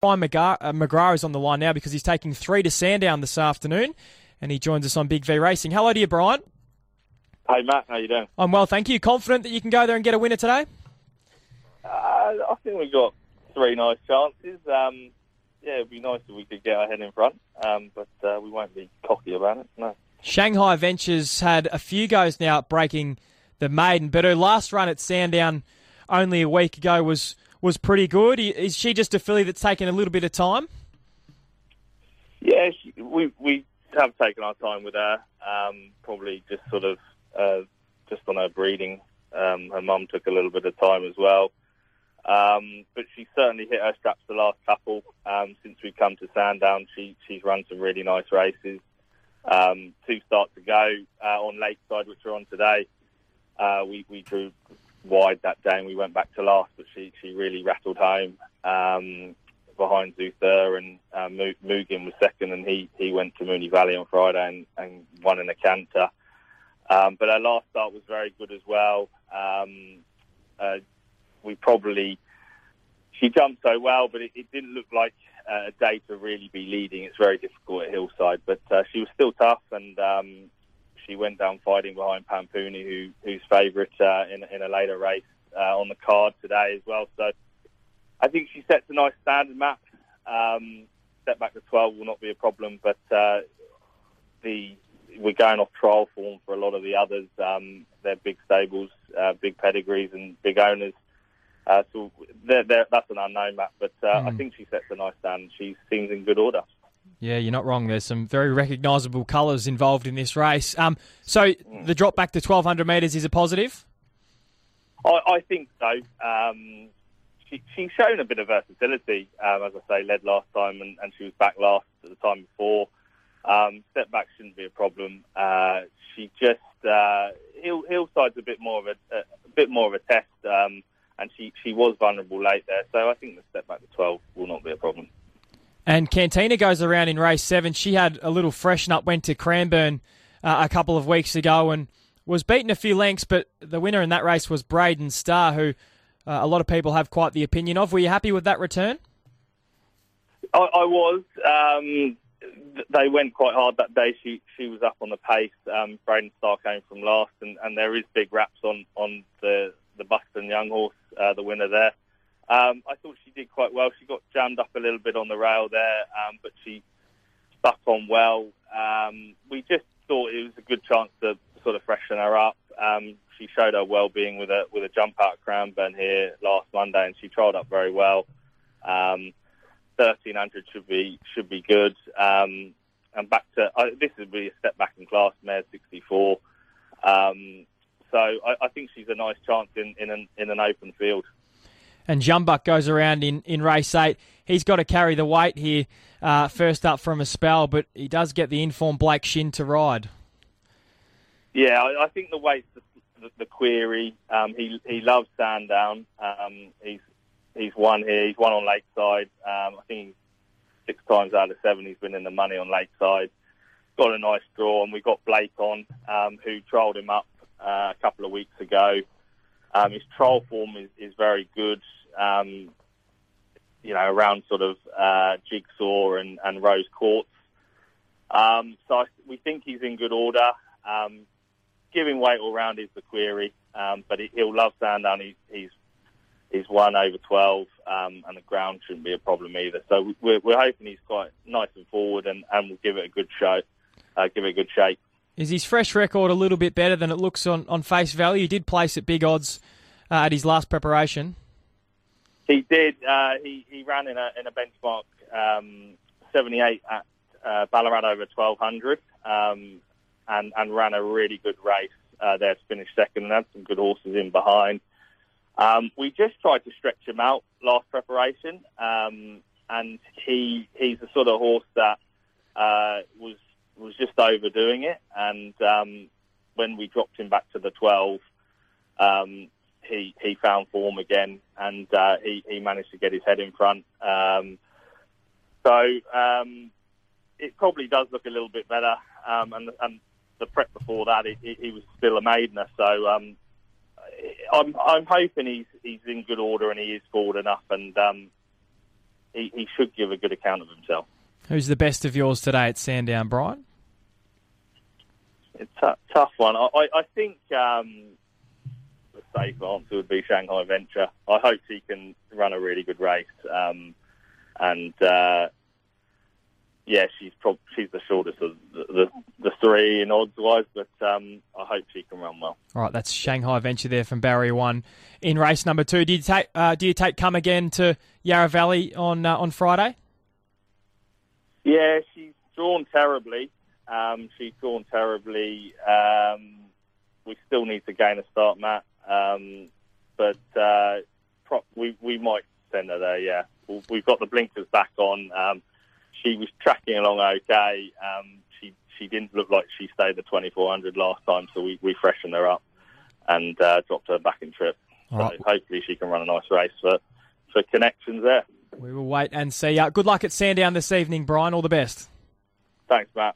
Brian McGrath, uh, McGrath is on the line now because he's taking three to Sandown this afternoon, and he joins us on Big V Racing. Hello to you, Brian. Hey Matt, how you doing? I'm well, thank you. Confident that you can go there and get a winner today? Uh, I think we've got three nice chances. Um, yeah, it'd be nice if we could get our head in front, um, but uh, we won't be cocky about it. No. Shanghai Ventures had a few goes now at breaking the maiden, but her last run at Sandown only a week ago was was pretty good. Is she just a filly that's taken a little bit of time? Yeah, we we have taken our time with her. Um, probably just sort of uh, just on her breeding. Um, her mum took a little bit of time as well. Um, but she certainly hit her straps the last couple. Um, since we've come to Sandown, she, she's run some really nice races. Um, two starts to go uh, on Lakeside, which are on today. Uh, we, we drew wide that day and we went back to last, but she, she really rattled home um, behind Zuther and uh, Mugen was second and he, he went to Moonee Valley on Friday and, and won in a canter. Um, but our last start was very good as well. Um, uh, we probably she jumped so well, but it, it didn't look like uh, a day to really be leading. It's very difficult at Hillside, but uh, she was still tough, and um, she went down fighting behind Pampuni, who, who's favourite uh, in, in a later race uh, on the card today as well. So I think she sets a nice standard Matt. Um, step back to 12 will not be a problem, but uh, the we're going off trial form for a lot of the others. Um, they're big stables, uh, big pedigrees, and big owners. Uh, so they're, they're, that's an unknown Matt, but uh, mm. I think she sets a nice stand. She seems in good order. Yeah, you're not wrong. There's some very recognisable colours involved in this race. Um, so the drop back to 1,200 metres is a positive. I, I think so. Um, she, she's shown a bit of versatility. Um, as I say, led last time, and, and, she was back last at the time before. Um, step back shouldn't be a problem. Uh, she just uh, Hill, Hillside's a bit more of a, a, a bit more of a test. Um, and she, she was vulnerable late there. So I think the step back to 12 will not be a problem. And Cantina goes around in race seven. She had a little freshen up, went to Cranbourne uh, a couple of weeks ago and was beaten a few lengths, but the winner in that race was Braden Starr, who uh, a lot of people have quite the opinion of. Were you happy with that return? I, I was. Um, they went quite hard that day. She she was up on the pace. Um, Braden Starr came from last, and, and there is big raps on, on the the Busuttin Young horse, uh, the winner there. Um, I thought she did quite well. She got jammed up a little bit on the rail there, um, but she stuck on well. Um, we just thought it was a good chance to sort of freshen her up. Um, she showed her well-being with a with a jump out Cranbourne here last Monday, and she trialled up very well. Um, Thirteen hundred should be should be good. Um, and back to uh, this would be a step back in class, Mare sixty four. So I, I, think she's a nice chance in, in an, in an open field. And Jumbuck goes around in, in race eight. He's got to carry the weight here, uh, first up from a spell, but he does get the informed Blake Shin to ride. Yeah, I, think the weight's the, the, the query. Um, he he loves Sandown. Um, he's he's won here. He's won on Lakeside. Um, I think six times out of seven he's been in the money on Lakeside. Got a nice draw, and we got Blake on, um, who trolled him up uh, a couple of weeks ago. Um, his trial form is, is very good. Um, you know, around sort of uh, Jigsaw and, and Rose Quartz. Um, so I, we think he's in good order. Um, giving weight all round is the query, um, but he, will love Sandown. He, he's he's won over 12, um, and the ground shouldn't be a problem either. So we're, we're hoping he's quite nice and forward, and, and will give it a good show, uh, give it a good shake. Is his fresh record a little bit better than it looks on, on face value? He did place at big odds uh, at his last preparation. He did. Uh, he, he ran in a, in a benchmark um, 78 at uh, Ballarat over 1200 um, and, and ran a really good race uh, there to finish second and had some good horses in behind. Um, we just tried to stretch him out last preparation, um, and he he's the sort of horse that uh, was was just overdoing it. And um, when we dropped him back to the 12, um, he he found form again, and uh, he he managed to get his head in front. Um, so um, it probably does look a little bit better. Um, and, and the prep before that, he, he was still a maidener. So um, I'm I'm hoping he's he's in good order and he is forward enough, and um, he, he should give a good account of himself. Who's the best of yours today at Sandown, Brian? It's a tough one. I, I, think um, safe answer would be Shanghai Venture. I hope he can run a really good race. Um, and uh, yeah, she's prob- she's the shortest of the, the, the three in odds wise, but um, I hope she can run well. All right, that's Shanghai Venture there from Barrier One in race number two. Do you take uh, do you take come again to Yarra Valley on uh, on Friday? Yeah, she's drawn terribly. Um, she's drawn terribly. Um, we still need to gain a start, Matt. Um, but uh, pro- we we might send her there. Yeah, we've got the blinkers back on. Um, she was tracking along okay. Um, she she didn't look like she stayed the 2400 last time, so we, we freshened her up and uh, dropped her back in trip. So Right. hopefully she can run a nice race for for connections there. We will wait and see. Uh, good luck at Sandown this evening, Brian. All the best. Thanks, Matt.